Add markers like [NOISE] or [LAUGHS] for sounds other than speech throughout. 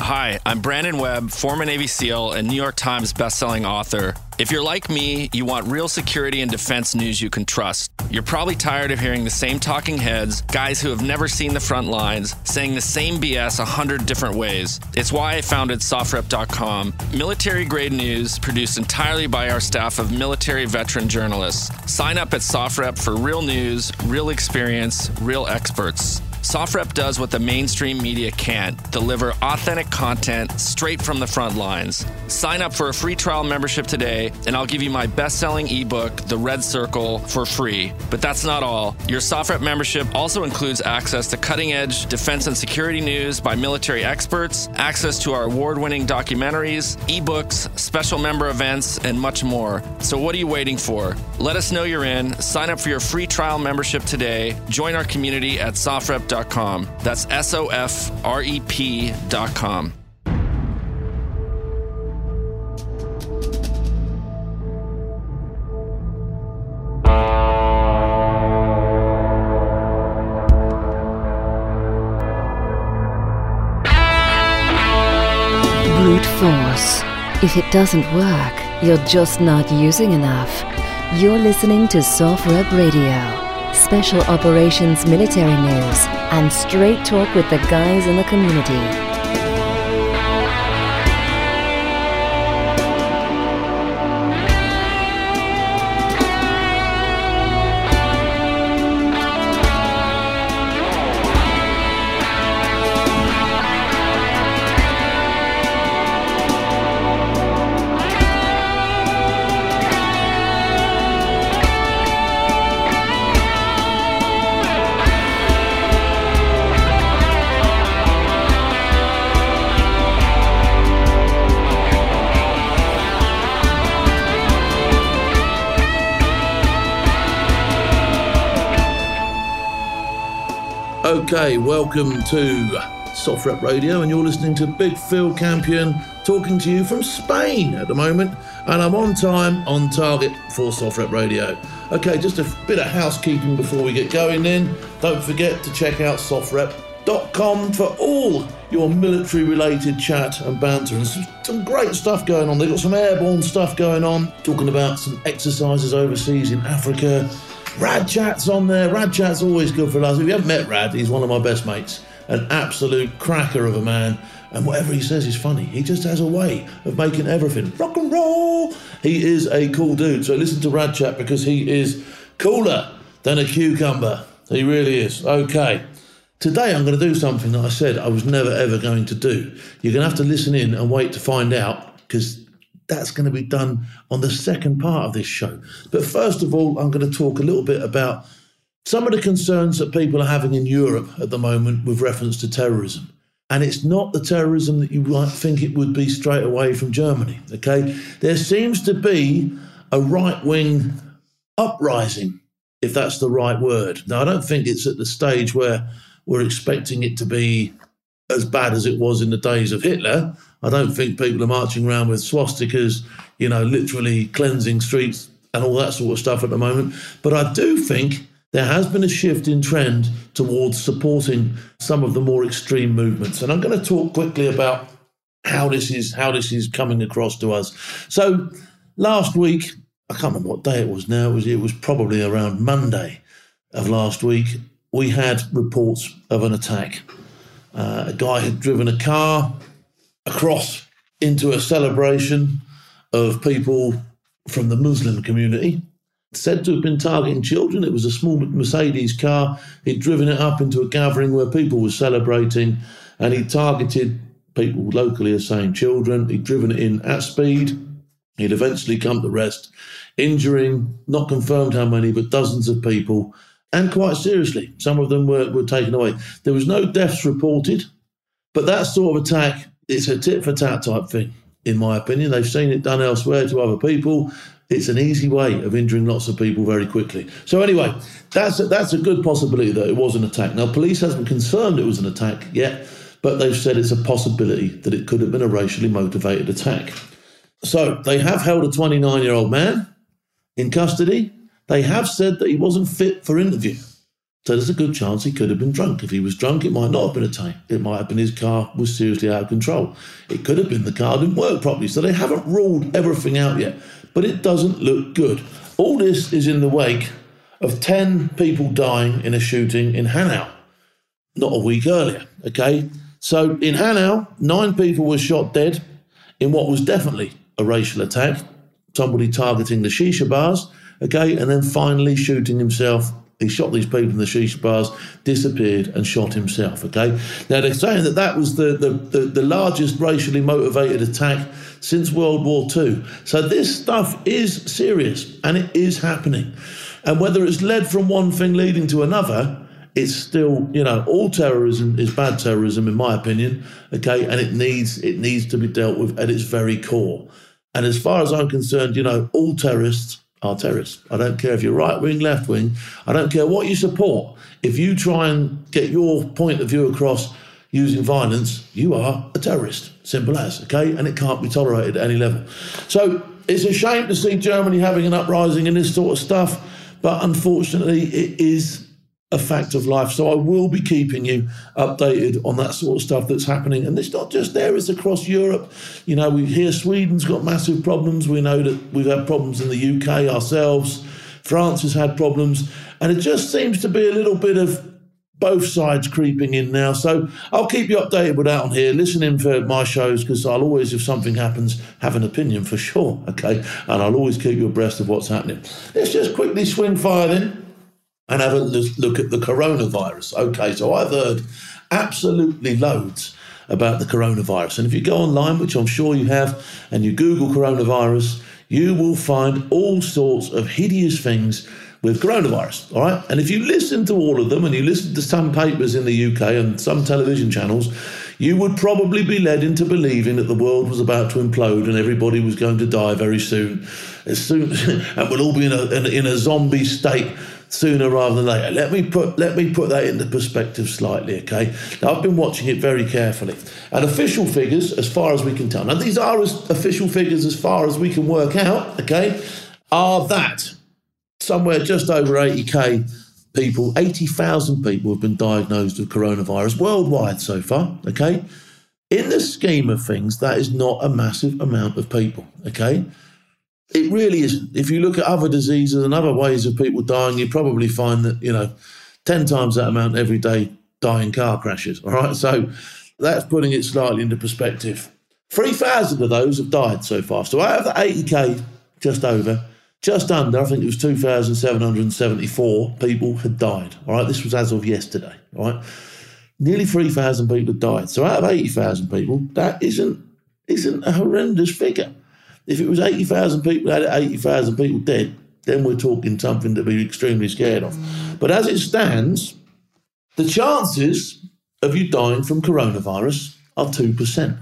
Hi, I'm Brandon Webb, former Navy SEAL and New York Times bestselling author. If you're like me, you want real security and defense news you can trust. You're probably tired of hearing the same talking heads, guys who have never seen the front lines, saying the same BS a hundred different ways. It's why I founded SOFREP.com, military grade news produced entirely by our staff of military veteran journalists. Sign up at SOFREP for real news, real experience, real experts. SOFREP does what the mainstream media can't deliver authentic content straight from the front lines. Sign up for a free trial membership today, and I'll give you my best selling ebook, The Red Circle, for free. But that's not all. Your SOFREP membership also includes access to cutting edge defense and security news by military experts, access to our award winning documentaries, ebooks, special member events, and much more. So, what are you waiting for? Let us know you're in. Sign up for your free trial membership today. Join our community at SOFREP.com sofrep.com. That's S O F R E P.com. Brute force. If it doesn't work, you're just not using enough. You're listening to SOFREP Radio special operations military news, and straight talk with the guys in the community. Okay, welcome to SOFREP Radio, and you're listening to Big Phil Campion talking to you from Spain at the moment, and I'm on time, on target for SOFREP Radio. Okay, just a bit of housekeeping before we get going then. Don't forget to check out SOFREP.com for all your military related chat and banter and some great stuff going on. They've got some airborne stuff going on, talking about some exercises overseas in Africa Rad Chat's on there. Rad Chat's always good for us. If you haven't met Rad, he's one of my best mates. An absolute cracker of a man. And whatever he says is funny. He just has a way of making everything rock and roll. He is a cool dude. So listen to Rad Chat because he is cooler than a cucumber. He really is. Okay. Today I'm going to do something that I said I was never ever going to do. You're going to have to listen in and wait to find out because that's going to be done on the second part of this show. But first of all, I'm going to talk a little bit about some of the concerns that people are having in Europe at the moment with reference to terrorism. And it's not the terrorism that you might think it would be straight away from Germany. Okay. There seems to be a right wing uprising, if that's the right word. Now, I don't think it's at the stage where we're expecting it to be as bad as it was in the days of Hitler. I don't think people are marching around with swastikas, you know, literally cleansing streets and all that sort of stuff at the moment. But I do think there has been a shift in trend towards supporting some of the more extreme movements. And I'm going to talk quickly about how this is how this is coming across to us. So last week, I can't remember what day it was now, it was, it was probably around Monday of last week, we had reports of an attack uh, a guy had driven a car across into a celebration of people from the Muslim community. Said to have been targeting children. It was a small Mercedes car. He'd driven it up into a gathering where people were celebrating, and he targeted people locally as saying children. He'd driven it in at speed. He'd eventually come to rest, injuring, not confirmed how many, but dozens of people and quite seriously. Some of them were, were taken away. There was no deaths reported, but that sort of attack, it's a tit for tat type thing, in my opinion. They've seen it done elsewhere to other people. It's an easy way of injuring lots of people very quickly. So anyway, that's a, that's a good possibility that it was an attack. Now, police hasn't confirmed it was an attack yet, but they've said it's a possibility that it could have been a racially motivated attack. So they have held a 29 year old man in custody they have said that he wasn't fit for interview. So there's a good chance he could have been drunk. If he was drunk, it might not have been a tank. It might have been his car was seriously out of control. It could have been the car didn't work properly. So they haven't ruled everything out yet. But it doesn't look good. All this is in the wake of 10 people dying in a shooting in Hanau, not a week earlier. Okay. So in Hanau, nine people were shot dead in what was definitely a racial attack, somebody targeting the shisha bars. Okay. And then finally shooting himself he shot these people in the shisha bars, disappeared, and shot himself. Okay. Now they're saying that that was the the, the, the largest racially motivated attack since World War II. So this stuff is serious and it is happening. And whether it's led from one thing leading to another, it's still, you know, all terrorism is bad terrorism in my opinion. Okay, and it needs it needs to be dealt with at its very core. And as far as I'm concerned, you know, all terrorists are terrorists. I don't care if you're right wing, left wing. I don't care what you support. If you try and get your point of view across using violence, you are a terrorist. Simple as, okay? And it can't be tolerated at any level. So it's a shame to see Germany having an uprising and this sort of stuff, but unfortunately, it is a fact of life. So I will be keeping you updated on that sort of stuff that's happening. And it's not just there, it's across Europe. You know, we hear Sweden's got massive problems. We know that we've had problems in the UK ourselves. France has had problems. And it just seems to be a little bit of both sides creeping in now. So I'll keep you updated with that on here. Listen in for my shows because I'll always, if something happens, have an opinion for sure. [LAUGHS] Okay. And I'll always keep you abreast of what's happening. Let's just quickly swing fire then and have a look at the coronavirus. Okay, so I've heard absolutely loads about the coronavirus. And if you go online, which I'm sure you have, and you Google coronavirus, you will find all sorts of hideous things with coronavirus. All right. And if you listen to all of them and you listen to some papers in the UK and some television channels, you would probably be led into believing that the world was about to implode and everybody was going to die very soon. As soon [LAUGHS] and we'll all be in a, in in a zombie state sooner rather than later. Let me put let me put that into perspective slightly, okay? Now, I've been watching it very carefully. And official figures, as far as we can tell, now these are as official figures as far as we can work out, okay, are that somewhere just over 80k people, 80,000 people have been diagnosed with coronavirus worldwide so far, okay? In the scheme of things, that is not a massive amount of people, okay? It really isn't. If you look at other diseases and other ways of people dying, you probably find that, you know, 10 times that amount every day die in car crashes. All right. So that's putting it slightly into perspective. 3,000 of those have died so far. So out of the 80K, just over, just under, I think it was 2,774 people had died. All right. This was as of yesterday. All right. Nearly 3,000 people died. So out of 80,000 people, that isn't, isn't a horrendous figure. If it was 80,000 people had 80,000 people dead, then we're talking something to be extremely scared of. But as it stands, the chances of you dying from coronavirus are 2%.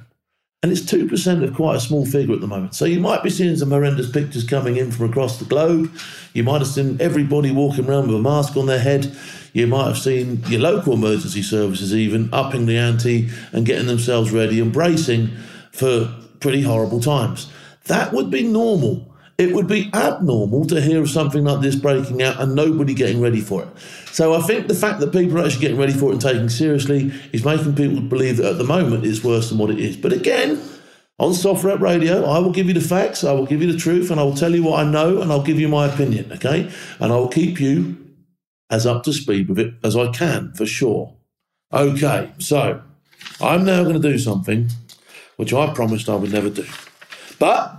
And it's 2% of quite a small figure at the moment. So you might be seeing some horrendous pictures coming in from across the globe. You might have seen everybody walking around with a mask on their head. You might have seen your local emergency services even upping the ante and getting themselves ready and bracing for pretty horrible times. That would be normal. It would be abnormal to hear of something like this breaking out and nobody getting ready for it. So I think the fact that people are actually getting ready for it and taking seriously is making people believe that at the moment it's worse than what it is. But again, on SOFREP Radio, I will give you the facts, I will give you the truth, and I will tell you what I know, and I'll give you my opinion, okay? And I will keep you as up to speed with it as I can, for sure. Okay, so I'm now going to do something which I promised I would never do. But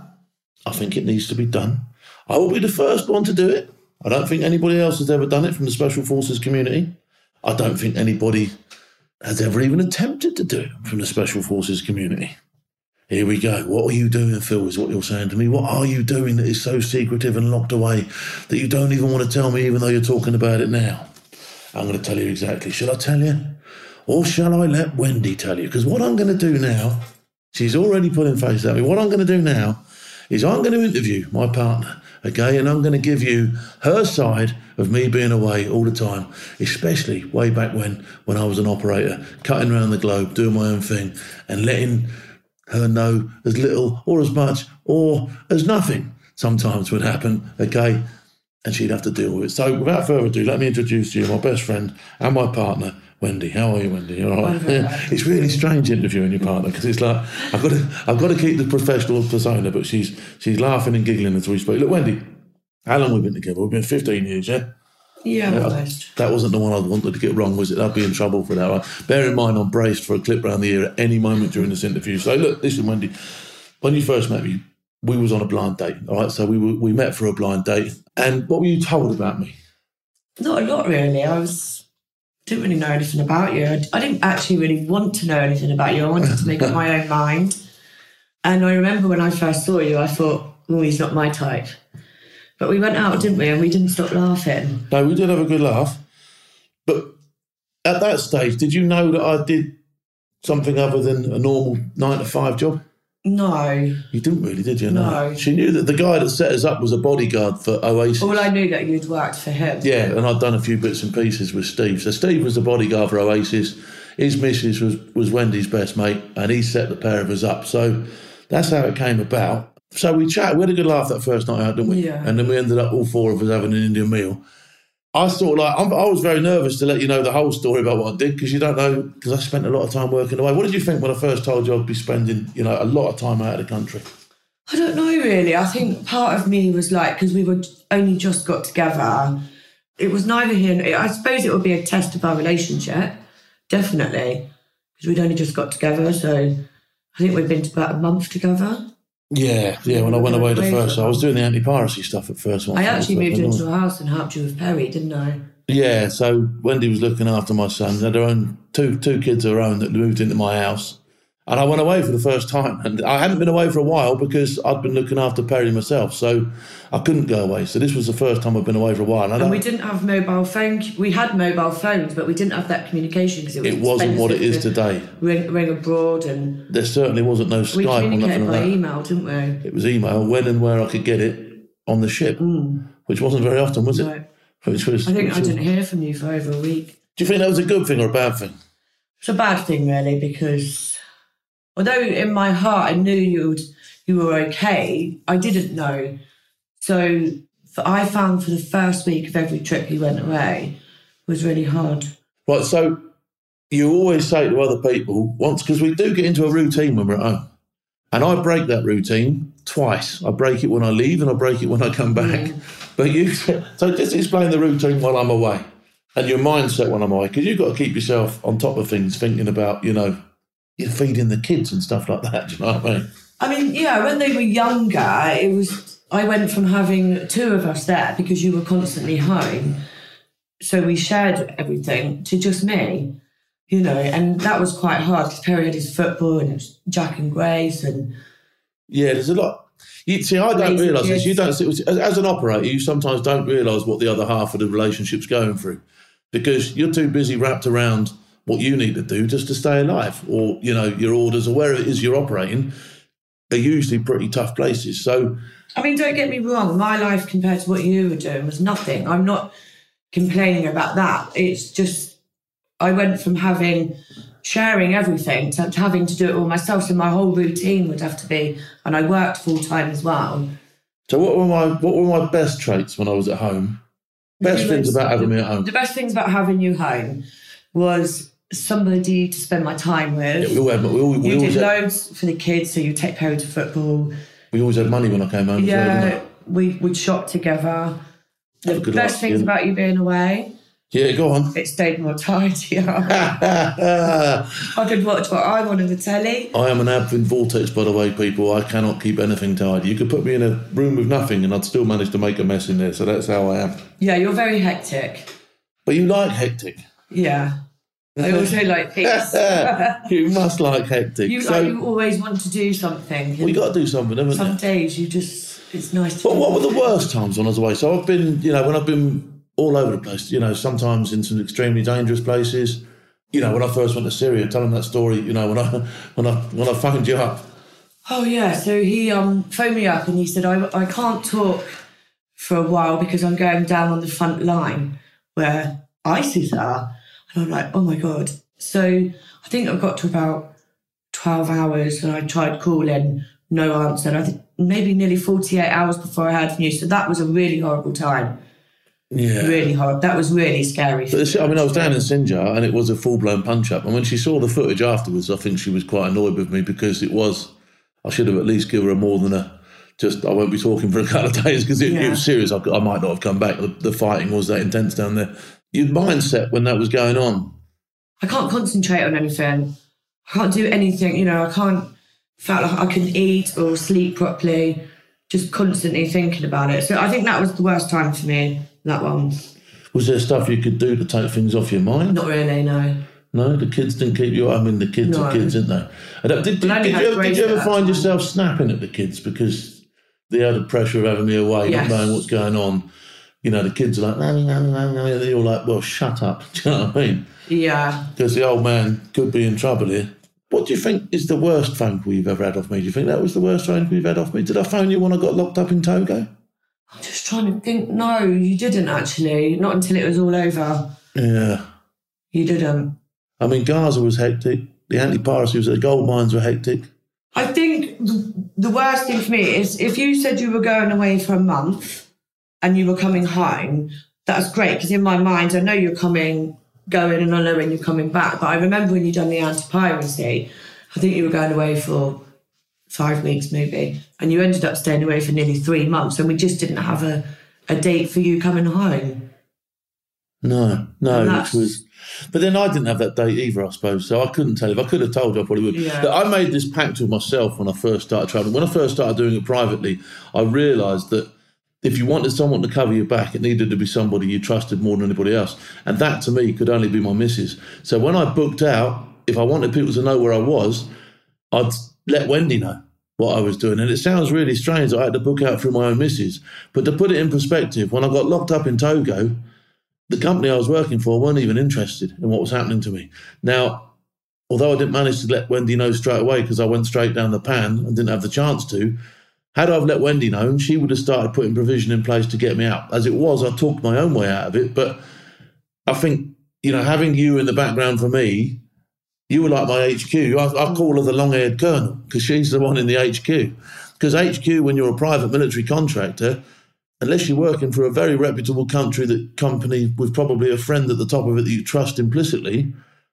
I think it needs to be done. I will be the first one to do it. I don't think anybody else has ever done it from the Special Forces community. I don't think anybody has ever even attempted to do it from the Special Forces community. Here we go. What are you doing, Phil? Is what you're saying to me. What are you doing that is so secretive and locked away that you don't even want to tell me, even though you're talking about it now? I'm going to tell you exactly. Shall I tell you? Or shall I let Wendy tell you? Because what I'm going to do now She's already putting face at me. What I'm going to do now is I'm going to interview my partner, okay, and I'm going to give you her side of me being away all the time, especially way back when when I was an operator, cutting around the globe, doing my own thing, and letting her know as little or as much or as nothing sometimes would happen, okay. And she'd have to deal with it. So, without further ado, let me introduce to you my best friend and my partner, Wendy. How are you, Wendy? All right. [LAUGHS] it's really strange interviewing your partner because it's like I've got to I've got to keep the professional persona, but she's she's laughing and giggling as we speak. Look, Wendy, how long we've we been together? We've been 15 years, yeah. Yeah, almost. That wasn't the one I wanted to get wrong, was it? I'd be in trouble for that. Right? Bear in mind, I'm braced for a clip round the ear at any moment during this interview. So, look, listen, Wendy, when you first met me, we was on a blind date. All right, so we were, we met for a blind date. And what were you told about me? Not a lot, really. I was didn't really know anything about you. I, I didn't actually really want to know anything about you. I wanted to make up my own mind. And I remember when I first saw you, I thought, oh, he's not my type. But we went out, didn't we? And we didn't stop laughing. No, we did have a good laugh. But at that stage, did you know that I did something other than a normal nine to five job? No. You didn't really, did you? No. She knew that the guy that set us up was a bodyguard for Oasis. All I knew that you'd worked for him. Yeah, and I'd done a few bits and pieces with Steve. So Steve was the bodyguard for Oasis. His missus was, was Wendy's best mate, and he set the pair of us up. So that's how it came about. So we chatted. We had a good laugh that first night out, didn't we? Yeah. And then we ended up all four of us having an Indian meal. I thought like I'm, I was very nervous to let you know the whole story about what I did because you don't know because I spent a lot of time working away. What did you think when I first told you I'd be spending you know a lot of time out of the country? I don't know really. I think part of me was like, because we were only just got together, it was neither here. I suppose it would be a test of our relationship, definitely, because we'd only just got together. So I think we've been about a month together. Yeah, yeah. When I went away the first, I was doing the anti-piracy stuff at first. I actually moved into a house and helped you with Perry, didn't I? Yeah, so Wendy was looking after my son. They had her own two two kids of her own that moved into my house. And I went away for the first time. And I hadn't been away for a while because I'd been looking after Perry myself. So I couldn't go away. So this was the first time I'd been away for a while. And And we didn't have mobile phone. We had mobile phones, but we didn't have that communication because it was it wasn't what it is today. to Ring, ring abroad, and There certainly wasn't no we Skype or nothing communicated like by email, didn't we? It was email, when and where I could get it on the ship, hmm. which wasn't very often, was it? No. Which was, I think I was- didn't hear from you for over a week. Do you think that was a good thing or a bad thing? It's a bad thing, really, because although in my heart I knew you you were okay, I didn't know. So for, I found for the first week of every trip you went away was really hard. Right, so you always say to other people once because we do get into a routine when we're at home, and I break that routine twice. I break it when I leave, and I break it when I come back. Mm. [LAUGHS] But you, [LAUGHS] so just explain the routine while I'm away, and your mindset when I'm away, because you've got to keep yourself on top of things, thinking about you know, you're feeding the kids and stuff like that. [LAUGHS] Do you know what I mean? I mean, yeah, when they were younger, it was. I went from having two of us there because you were constantly home, so we shared everything to just me, you know, and that was quite hard because Perry had his football and it was Jack and Grace and Yeah, there's a lot. You see, I don't realise this. You don't as, as an operator, you sometimes don't realise what the other half of the relationship's going through because you're too busy wrapped around what you need to do just to stay alive, or you know your orders or wherever it is you're operating are usually pretty tough places. So I mean, don't get me wrong, my life compared to what you were doing was nothing. I'm not complaining about that. It's just, I went from having, sharing everything to, to having to do it all myself. So my whole routine would have to be, and I worked full time as well. So what were my what were my best traits when I was at home? Best things about having me at home. The best things about having you home was somebody to spend my time with. Yeah, we, all had, we, all, we, you did had, loads for the kids, so you take Perry to football. we always had money when I came home. well, Yeah, we would shop together. Have The best things about you being away, Yeah, go on. it stayed more tidier. [LAUGHS] I could watch what I want on the telly. I am an advent vortex, by the way, people. I cannot keep anything tidy. You could put me in a room with nothing and I'd still manage to make a mess in there. So that's how I am. Yeah, you're very hectic. But you like hectic. Yeah. I [LAUGHS] also like peace. [LAUGHS] you must like hectic. you, so like, you always want to do something. we got to do something, haven't Some we? days you just, it's nice to But what were the worst times on I was away? So I've been, you know, when I've been all over the place, you know, sometimes in some extremely dangerous places. You know, when I first went to Syria, telling that story, you know, when I [LAUGHS] when I when I phoned you up, Oh yeah, so he um phoned me up and he said I I can't talk for a while because I'm going down on the front line where ISIS are, and I'm like, oh my god. So I think I got to about twelve hours and I tried calling, no answer. And I think maybe nearly forty eight hours before I heard from you. So that was a really horrible time. Yeah. Really hard. That was really scary. But I mean, I was down in Sinjar and it was a full blown punch up. And when she saw the footage afterwards, I think she was quite annoyed with me because it was, I should have at least given her more than a, just, I won't be talking for a couple of [LAUGHS] days because it, it was serious. I, I might not have come back. The, the fighting was that intense down there. Your mindset when that was going on, I can't concentrate on anything. I can't do anything. You know, I can't felt like I couldn't eat or sleep properly. Just constantly thinking about it. So I think that was the worst time for me. That one. was there stuff you could do to take things off your mind? Not really. No. No, the kids didn't keep you. I mean, the kids are kids, aren't they? I don't- Did, did, did you, ever, did you ever find yourself snapping at the kids because they had the pressure of having me away, Yes. not knowing what's going on? You know, the kids are like, "Nanny, nanny, nanny, nanny," they're all like, well, shut up. [LAUGHS] Do you know what I mean? Yeah. Because the old man could be in trouble here. What do you think is the worst phone call you've ever had off me? Do you think that was the worst phone call you've had off me? Did I phone you when I got locked up in Togo? I'm just trying to think. No, you didn't actually. Not until it was all over. Yeah. You didn't. I mean, Gaza was hectic. The anti-piracy was, the gold mines were hectic. I think the, the worst thing for me is if you said you were going away for a month and you were coming home, that's great because in my mind, I know you're coming, going, and I know when you're coming back. But I remember when you done the anti piracy, I think you were going away for five weeks maybe, and you ended up staying away for nearly three months, and we just didn't have a, a date for you coming home. No, no, which was. But then I didn't have that date either, I suppose. So I couldn't tell. If I could have told you, I probably would. Yeah. But I made this pact with myself when I first started traveling. When I first started doing it privately, I realised that if you wanted someone to cover your back, it needed to be somebody you trusted more than anybody else. And that to me could only be my missus. So when I booked out, if I wanted people to know where I was, I'd let Wendy know what I was doing. And it sounds really strange I had to book out through my own missus. But to put it in perspective, when I got locked up in Togo, the company I was working for weren't even interested in what was happening to me. Now, although I didn't manage to let Wendy know straight away because I went straight down the pan and didn't have the chance to, had I have let Wendy know, she would have started putting provision in place to get me out. As it was, I talked my own way out of it. But I think, you know, having you in the background for me, you were like my HQ. I, I mm. call her the long haired colonel because she's the one in the HQ. Because HQ, when you're a private military contractor, unless you're working for a very reputable country that company with probably a friend at the top of it that you trust implicitly,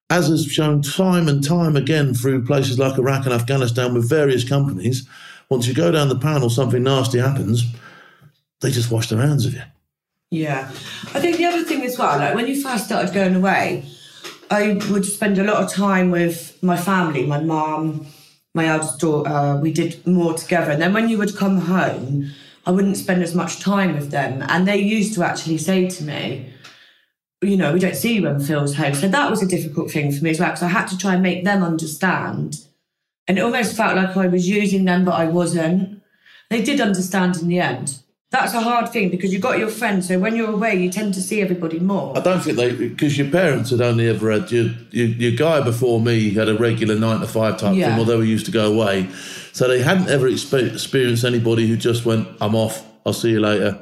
as has shown time and time again through places like Iraq and Afghanistan with various companies, once you go down the panel, something nasty happens, they just wash their hands of you. Yeah. I think the other thing as well, like when you first started going away, I would spend a lot of time with my family, my mum, my eldest daughter. We did more together. And then when you would come home, I wouldn't spend as much time with them. And they used to actually say to me, you know, we don't see you when Phil's home. So that was a difficult thing for me as well, because I had to try and make them understand. And it almost felt like I was using them, but I wasn't. They did understand in the end. That's a hard thing because you've got your friends. So when you're away, you tend to see everybody more. I don't think they, because your parents had only ever had, your, your, your guy before me had a regular nine to five type Yeah. thing, although he used to go away. So they hadn't ever expe- experienced anybody who just went, I'm off, I'll see you later,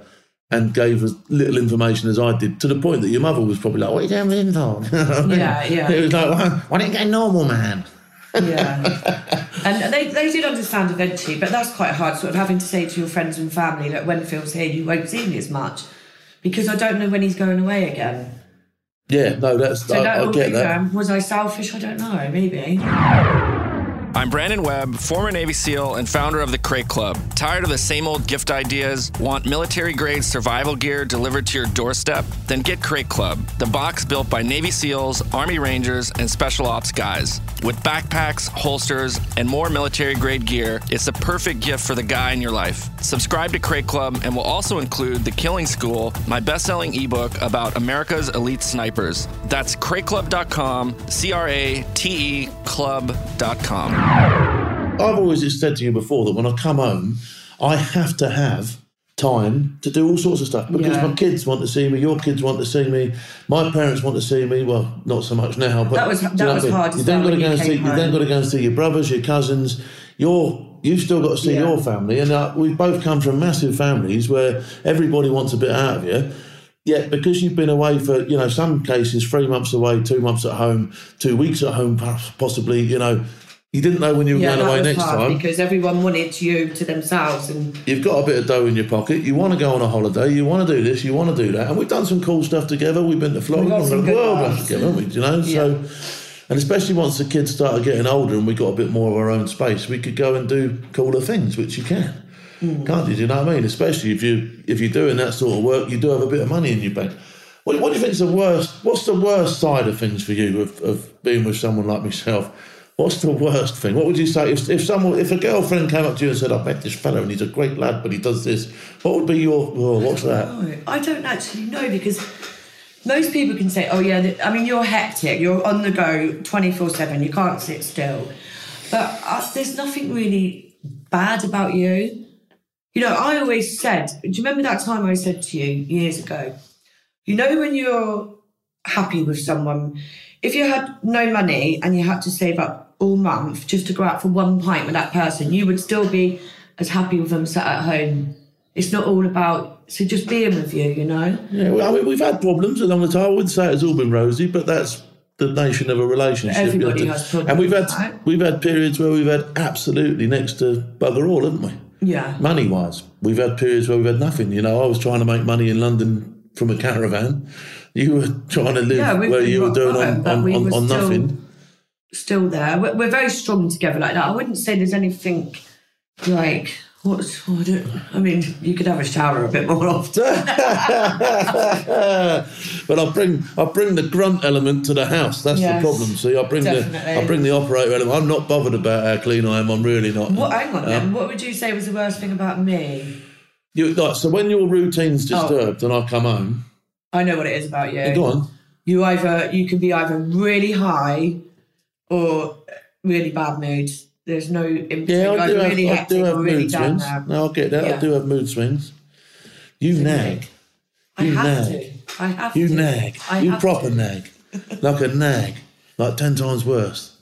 and gave as little information as I did, to the point that your mother was probably like, What are you doing with info? [LAUGHS] Yeah, yeah. It was like, Why, why don't you get a normal, man? Yeah. and they, they did understand eventually, but that's quite hard, sort of having to say to your friends and family that when Phil's here, you won't see me as much because I don't know when he's going away again. Yeah, no, that's, So I, that I will get be, that. um, was I selfish? I don't know, maybe. I'm Brandon Webb, former Navy SEAL and founder of the Crate Club. Tired of the same old gift ideas? Want military grade survival gear delivered to your doorstep? Then get Crate Club, the box built by Navy SEALs, Army Rangers, and Special Ops guys. With backpacks, holsters, and more military grade gear, it's the perfect gift for the guy in your life. Subscribe to Crate Club and we'll also include The Killing School, my best selling ebook about America's elite snipers. That's crateclub.com, C R A T E club.com. I've always said to you before that when I come home, I have to have time to do all sorts of stuff because Yeah. my kids want to see me, your kids want to see me, my parents want to see me. Well, not so much now, but That was- do you that know was I mean? hard You then got to go and see. came You then got to go and see your brothers, your cousins. Your you've still got to see Yeah. your family, and uh, we've both come from massive families where everybody wants a bit out of you. Yet, because you've been away for, you know, some cases three months away, two months at home, two weeks at home, pos- possibly, you know, you didn't know when you were Yeah, going away next time. because everyone wanted you to themselves, and You've got a bit of dough in your pocket. You want to go on a holiday. You want to do this. You want to do that. And we've done some cool stuff together. We've been to Florida. We've done the world together, haven't we? You know, so and especially once the kids started getting older and we got a bit more of our own space, we could go and do cooler things, which you can, Hmm. can't you? Do you know what I mean? Especially if you if you're doing that sort of work, you do have a bit of money in your bank. What, what do you think's the worst? What's the worst side of things for you of, of being with someone like myself? What's the worst thing? What would you say if, if someone if a girlfriend came up to you and said, "I met this fellow and he's a great lad, but he does this"? What would be your? Oh, what's that? No, I don't actually know because most people can say, "Oh yeah," I mean, you're hectic, you're on the go, twenty four seven, you can't sit still. But uh, there's nothing really bad about you. You know, I always said, do you remember that time I said to you years ago? You know, when you're happy with someone, if you had no money and you had to save up all month just to go out for one pint with that person, you would still be as happy with them sat at home. It's not all about so just being with you, you know. Yeah, well, I mean, we've had problems along the time. I wouldn't say it's all been rosy, but that's the nation of a relationship. Everybody have to- has problems, and we've had right? we've had periods where we've had absolutely next to bugger all, haven't we? Yeah. Money wise, we've had periods where we've had nothing. You know, I was trying to make money in London from a caravan. You were trying to live Yeah, where you were doing on, on, we on, still- nothing. Still there. We're, we're very strong together like that. I wouldn't say there's anything like what's oh, I don't I mean, you could have a shower a bit more [LAUGHS] often. [LAUGHS] but I bring I bring the grunt element to the house. That's Yes, the problem. See, I bring the. I bring the operator element. I'm not bothered about how clean I am. I'm really not. What hang on Uh, then, what would you say was the worst thing about me? You, like, so when your routine's Oh. disturbed and I come home, I know what it is about you. go on. You either you can be either really high or really bad mood. There's no in between. Yeah, I do either have, really I do have really mood swings. there. No, I get that. I do have mood swings. You nag. I You have nag. to. I have You to. nag. I you proper to. nag. Like a nag. Like 10 times worse.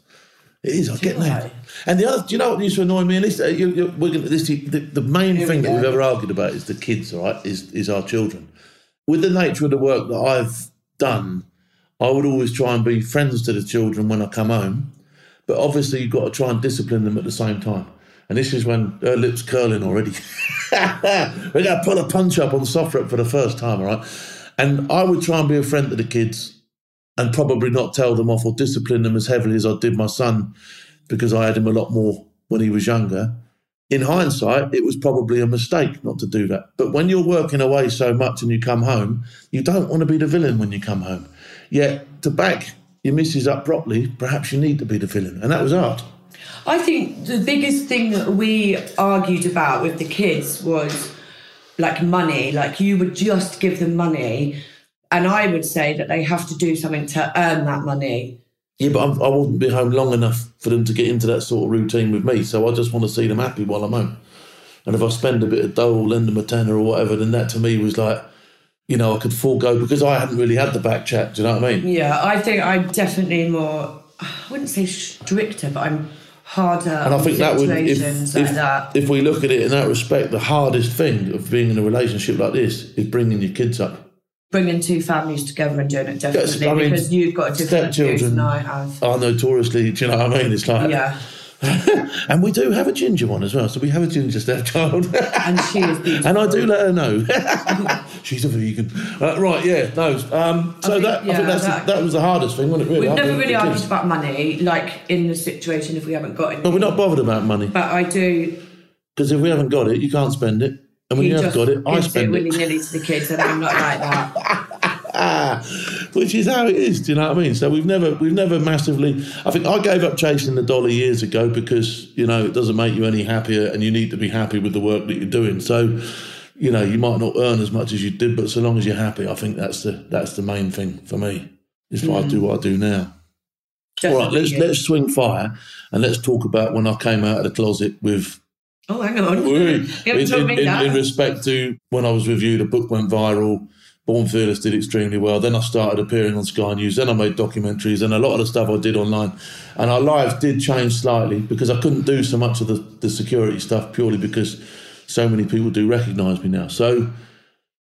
It is. I get I? nagged. And the other, do you know what used to annoy me? And this, uh, you, you, we're gonna, this, the, the main Here we thing that we've ever argued about is the kids, all right? Is, is our children. With the nature of the work that I've done, I would always try and be friends to the children when I come home. But obviously, you've got to try and discipline them at the same time. And this is when her lips curling already. We're going to put a punch up on soft for the first time, all right? And I would try and be a friend to the kids and probably not tell them off or discipline them as heavily as I did my son because I had him a lot more when he was younger. In hindsight, it was probably a mistake not to do that. But when you're working away so much and you come home, you don't want to be the villain when you come home. Yet to back your missus up properly, perhaps you need to be the villain. And that was art. I think the biggest thing that we argued about with the kids was like money. Like you would just give them money, and I would say that they have to do something to earn that money. Yeah, but I'm, I wouldn't be home long enough for them to get into that sort of routine with me. So I just want to see them happy while I'm home. And if I spend a bit of dough or lend them a tenner or whatever, then that to me was like, you know, I could forego because I hadn't really had the back chat. Do you know what I mean? Yeah, I think I'm definitely more. I wouldn't say stricter, but I'm harder. And I think that would, if, situations if, like that. if we look at it in that respect, the hardest thing of being in a relationship like this is bringing your kids up. Bringing two families together and doing it definitely I mean, because you've got a different stepchildren than I have. are notoriously, do you know what I mean? It's like, Yeah, [LAUGHS] and we do have a ginger one as well. So we have a ginger stepchild. [LAUGHS] and she is beautiful. And I do let her know. [LAUGHS] She's a vegan. Uh, right, yeah, no. Um, so think, that, I yeah, think that's that- the, that was the hardest thing, wasn't it, really? We've never really argued about money, like in the situation if we haven't got it. No, we're not bothered about money. But I do. Because if we haven't got it, you can't spend it. And when He you have got it, I gives it spend willy it. nilly to the kids, and I'm not like that. Which is how it is, do you know what I mean? So we've never we've never massively I think I gave up chasing the dollar years ago because, you know, it doesn't make you any happier and you need to be happy with the work that you're doing. So, you know, you might not earn as much as you did, but so long as you're happy, I think that's the that's the main thing for me. Is if I do mm. what I do now. All right, let's Definitely. let's swing fire and let's talk about when I came out of the closet with Oh, hang on. in, You haven't told in- in- in respect to when I was with you, the book went viral. Born Fearless did extremely well. Then I started appearing on Sky News. Then I made documentaries, and a lot of the stuff I did online. And our lives did change slightly because I couldn't do so much of the, the security stuff purely because so many people do recognise me now. So,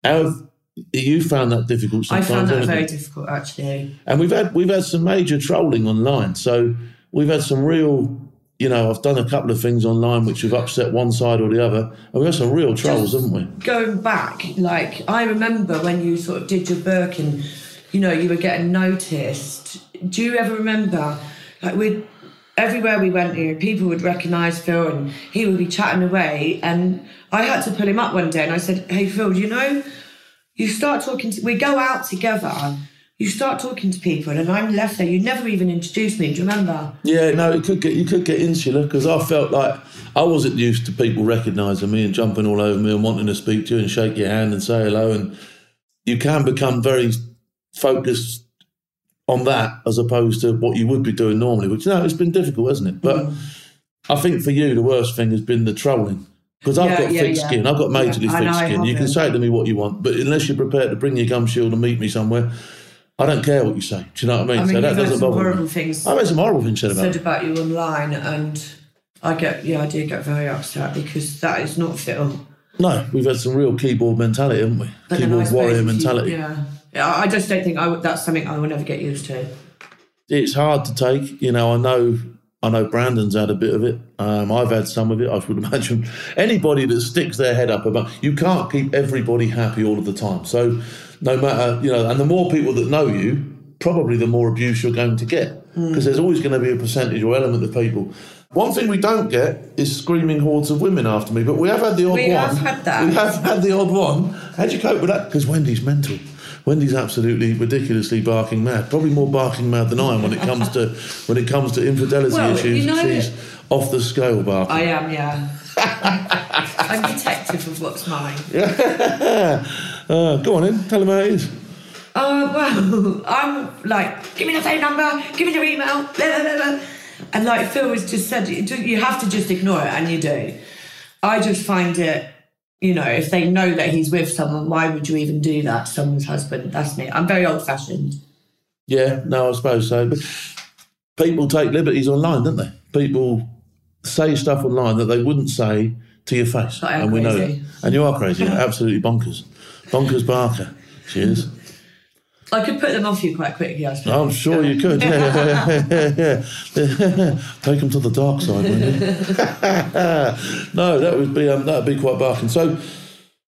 how have you found that difficult I found that very you? difficult, actually. And we've had we've had some major trolling online. So we've had some real you know, I've done a couple of things online which have upset one side or the other, and we have some real trolls, Just haven't we? Going back, like I remember when you sort of did your book and you know you were getting noticed. Do you ever remember, like we, everywhere we went, you know, people would recognise Phil and he would be chatting away, and I had to pull him up one day and I said, "Hey Phil, do you know, you start talking to, we go out together." You start talking to people, and I'm left there. You never even introduced me. Do you remember? Yeah, no, it could get you could get insular because I felt like I wasn't used to people recognising me and jumping all over me and wanting to speak to you and shake your hand and say hello. And you can become very focused on that as opposed to what you would be doing normally. Which no, it's been difficult, hasn't it? But mm. I think for you, the worst thing has been the trolling. Because I've Yeah, got yeah, thick yeah. skin, I've got majorly thick skin. You can say to me what you want, but unless you're prepared to bring your gum shield and meet me somewhere, I don't care what you say. Do you know what I mean? I mean, so that doesn't bother horrible me. things I've had some horrible things said about said about you online, and I get, yeah, I do get very upset because that is not Phil. No, we've had some real keyboard mentality, haven't we? But keyboard warrior if you- mentality. yeah. I just don't think I would, that's something I will never get used to. It's hard to take. You know, I know, I know Brandon's had a bit of it. Um, I've had some of it. I would [LAUGHS] imagine anybody that sticks their head up about you can't keep everybody happy all of the time. So, no matter you know, and the more people that know you, probably the more abuse you're going to get Hmm. because there's always going to be a percentage or element of people. One thing we don't get is screaming hordes of women after me, but we have had the odd We one. We have had that. We have had the odd one. How'd you cope with that? Because Wendy's mental. Wendy's absolutely ridiculously barking mad. Probably more barking mad than I am when it comes to [LAUGHS] when it comes to infidelity Well, issues. you know- She's off the scale barking. I am, yeah. [LAUGHS] I'm protective of what's mine. [LAUGHS] Uh, go on in, tell him how it is. Uh, well, [LAUGHS] I'm like, give me the phone number, give me your email, blah, blah, blah. And like Phil has just said, you have to just ignore it, and you do. I just find it, you know, if they know that he's with someone, why would you even do that to someone's husband? That's me. I'm very old fashioned. Yeah, no, I suppose so. But people take liberties online, don't they? People say stuff online that they wouldn't say to your face, and we know crazy. that. And you are crazy, absolutely bonkers, bonkers Barker. She is. I could put them off you quite quickly, I suppose. I'm sure you could. Yeah, yeah, yeah, yeah. [LAUGHS] Take them to the dark side, wouldn't you? [LAUGHS] no, that would be um, that would be quite barking. So,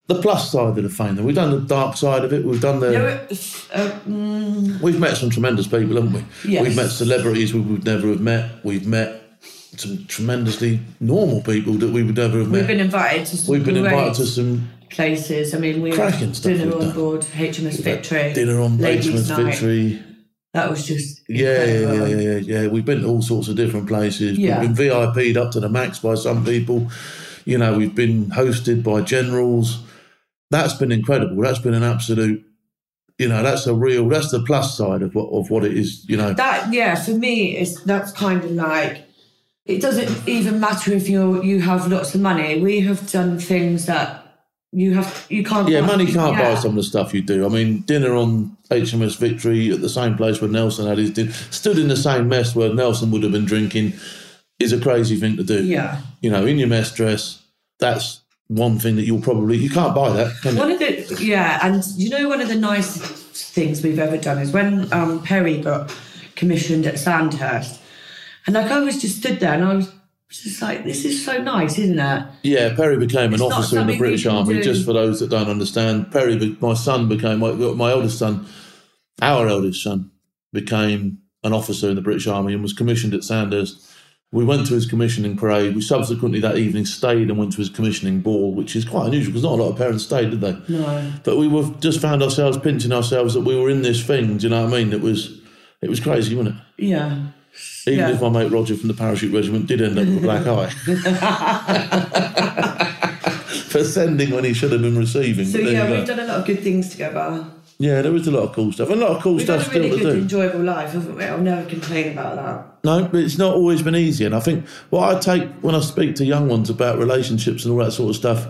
the plus side of the fame. Though. we've done the dark side of it. We've done the. It- uh, mm, We've met some tremendous people, haven't we? Yes. We've met celebrities we would never have met. We've met some tremendously normal people that we would never have met. we've been invited to some We've been great invited to some places. I mean, we had dinner on board HMS Victory. dinner on Ladies' Batesman's Night. Victory. That was just Yeah, yeah, yeah, yeah, yeah, yeah. We've been to all sorts of different places. Yeah. We've been VIP'd up to the max by some people. You know, we've been hosted by generals. That's been incredible. That's been an absolute, you know, that's a real, that's the plus side of what, of what it is, you know. That yeah, for me, it's that's kind of like it doesn't even matter if you you have lots of money. We have done things that you have you can't. Yeah, money can't buy some of the stuff you do. I mean, dinner on HMS Victory at the same place where Nelson had his dinner, stood in the same mess where Nelson would have been drinking, is a crazy thing to do. Yeah. You know, in your mess dress, that's one thing that you'll probably, you can't buy that, can you? One of the yeah, and you know one of the nice things we've ever done is when um, Perry got commissioned at Sandhurst, and like I was just stood there and I was just like, this is so nice, isn't it? Yeah, Perry became an It's not officer in the British Army. do. Just for those that don't understand, Perry, my son became my, my eldest son, our eldest son, became an officer in the British Army and was commissioned at Sandhurst. We went to his commissioning parade. We subsequently that evening stayed and went to his commissioning ball, which is quite unusual because not a lot of parents stayed, did they? No. But we were just found ourselves pinching ourselves that we were in this thing. Do you know what I mean? It was, it was crazy, wasn't it? Yeah. Even Yeah. if my mate Roger from the parachute regiment did end up with a black eye [LAUGHS] for sending when he should have been receiving. So yeah, we've done a lot of good things together. yeah, there was a lot of cool stuff, a lot of cool We've stuff a really still to good, do. enjoyable life, haven't we? I'll never complain about that. No, but it's not always been easy. And I think what I take when I speak to young ones about relationships and all that sort of stuff,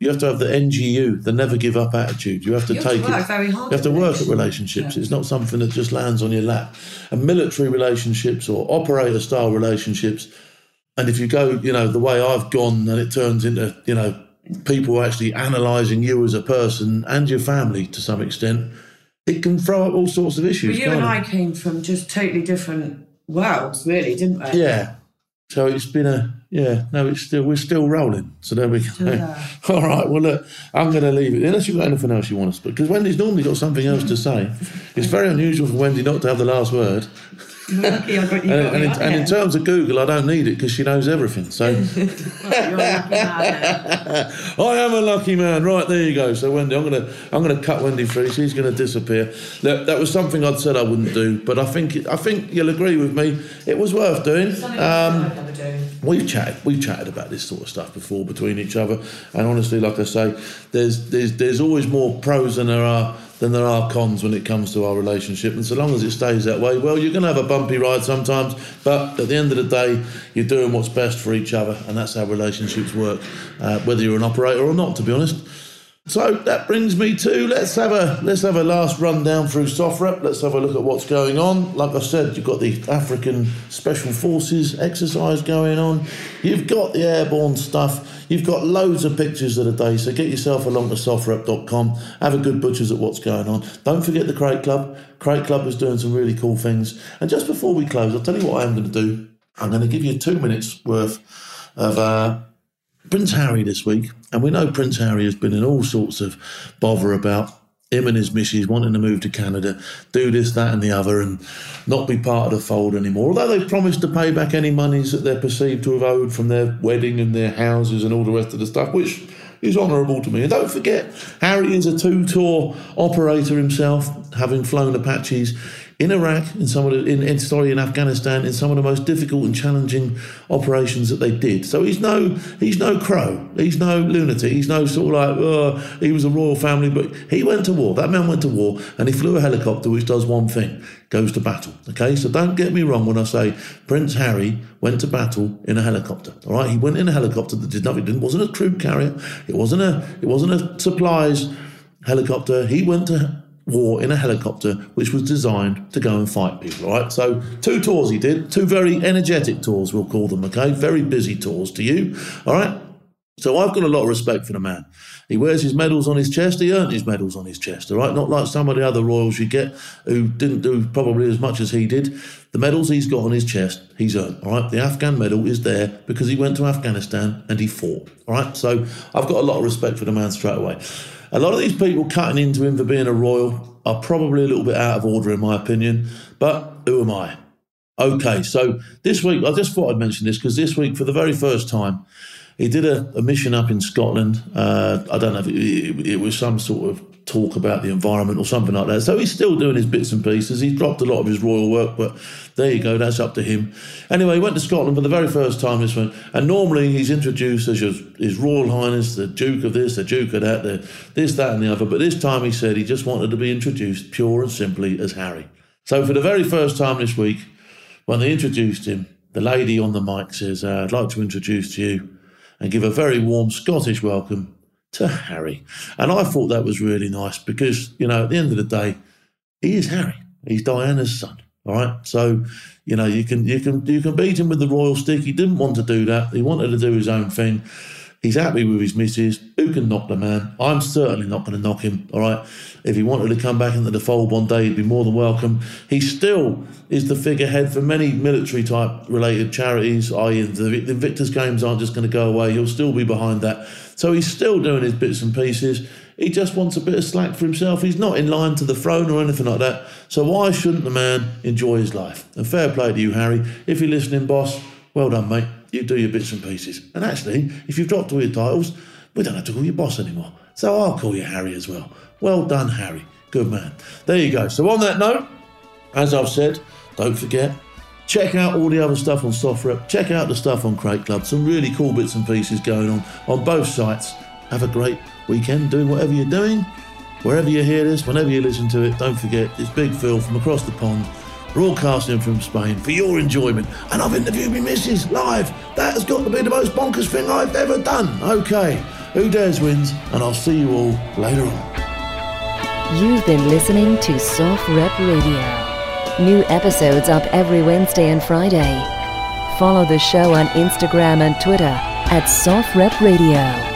you have to have the NGU, the never give up attitude. You have to You have take to work it. You have to work at relationships. Yeah. It's not something that just lands on your lap. And military relationships or operator style relationships, and if you go, you know, the way I've gone, and it turns into, you know, people actually analysing you as a person and your family to some extent, it can throw up all sorts of issues. But you and it? I came from just totally different worlds, really, didn't we? Yeah. So it's been a yeah. No, it's still we're still rolling. So there we go. [LAUGHS] All right. Well, look, I'm going to leave it unless you've got anything else you want to speak. Because Wendy's normally got something else to say. It's very unusual for Wendy not to have the last word. Lucky I got you. And, got and, in, and in terms of Google, I don't need it because she knows everything. So [LAUGHS] You're a lucky man. [LAUGHS] I am a lucky man. Right there you go. So Wendy, I'm gonna I'm gonna cut Wendy free. She's gonna disappear. Look, that was something I'd said I wouldn't do, but I think I think you'll agree with me. It was worth doing. Um, do. We've chatted, we've chatted about this sort of stuff before between each other, and honestly, like I say, there's there's there's always more pros than there are than there are cons when it comes to our relationship. And so long as it stays that way, well, you're going to have a bumpy ride sometimes, but at the end of the day, you're doing what's best for each other, and that's how relationships work, uh, whether you're an operator or not, to be honest. So that brings me to let's have a let's have a last rundown through SOFREP. Let's have a look at what's going on. Like I said, you've got the African Special Forces exercise going on. You've got the airborne stuff. You've got loads of pictures of the day. So get yourself along to SOFREP.com. Have a good butchers at what's going on. Don't forget the Crate Club. Crate Club is doing some really cool things. And just before we close, I'll tell you what I am going to do. I'm going to give you two minutes worth of. Uh, Prince Harry this week, and we know Prince Harry has been in all sorts of bother about him and his missus wanting to move to Canada, do this, that, and the other, and not be part of the fold anymore. Although they've promised to pay back any monies that they're perceived to have owed from their wedding and their houses and all the rest of the stuff, which is honourable to me. And don't forget, Harry is a two tour operator himself, having flown Apaches in Iraq, in some of the, in, in sorry, in Afghanistan, in some of the most difficult and challenging operations that they did. So he's no he's no crow, he's no lunatic, he's no sort of like he was a royal family, but he went to war. That man went to war, and he flew a helicopter which does one thing: goes to battle. Okay, so don't get me wrong when I say Prince Harry went to battle in a helicopter. All right, he went in a helicopter that did nothing. It wasn't a troop carrier. It wasn't a it wasn't a supplies helicopter. He went to war in a helicopter which was designed to go and fight people. right? so two tours he did, two very energetic tours, we'll call them. Okay, very busy tours to you. All right. So I've got a lot of respect for the man. He wears his medals on his chest. He earned his medals on his chest. All right, not like some of the other royals you get who didn't do probably as much as he did. The medals he's got on his chest, he's earned. All right, the Afghan medal is there because he went to Afghanistan and he fought. All right, so I've got a lot of respect for the man straight away. A lot of these people cutting into him for being a royal are probably a little bit out of order, in my opinion. But who am I? Okay, so this week, I just thought I'd mention this because this week, for the very first time, he did a, a mission up in Scotland. Uh, I don't know if it, it, it was some sort of talk about the environment or something like that. So he's still doing his bits and pieces. He's dropped a lot of his royal work, but there you go, that's up to him. Anyway, he went to Scotland for the very first time this one, and normally he's introduced as his, Royal Highness, the Duke of this, the Duke of that, the this, that, and the other. But this time he said he just wanted to be introduced pure and simply as Harry. So for the very first time this week, when they introduced him, the lady on the mic says, uh, I'd like to introduce to you and give a very warm Scottish welcome to Harry. And I thought that was really nice because, you know, at the end of the day, he is Harry. He's Diana's son. All right. So, you know, you can you can you can beat him with the royal stick. He didn't want to do that. He wanted to do his own thing. He's happy with his missus. Who can knock the man? I'm certainly not going to knock him. All right. If he wanted to come back into the fold one day, he'd be more than welcome. He still is the figurehead for many military type related charities, i.e., the, the Invictus Games aren't just going to go away. He'll still be behind that. So he's still doing his bits and pieces. He just wants a bit of slack for himself. He's not in line to the throne or anything like that. So why shouldn't the man enjoy his life? And fair play to you, Harry. If you're listening, boss, well done, mate. You do your bits and pieces. And actually, if you've dropped all your titles, we don't have to call you boss anymore. So I'll call you Harry as well. Well done, Harry. Good man. There you go. So on that note, as I've said, don't forget, check out all the other stuff on SOFREP. Check out the stuff on Crate Club. Some really cool bits and pieces going on on both sites. Have a great weekend doing whatever you're doing. Wherever you hear this, whenever you listen to it, don't forget, it's Big Phil from across the pond, broadcasting from Spain for your enjoyment. And I've interviewed me missus live. That has got to be the most bonkers thing I've ever done. Okay, who dares wins, and I'll see you all later on. You've been listening to SOFREP Radio. New episodes up every Wednesday and Friday. Follow the show on Instagram and Twitter at SOFREP Radio.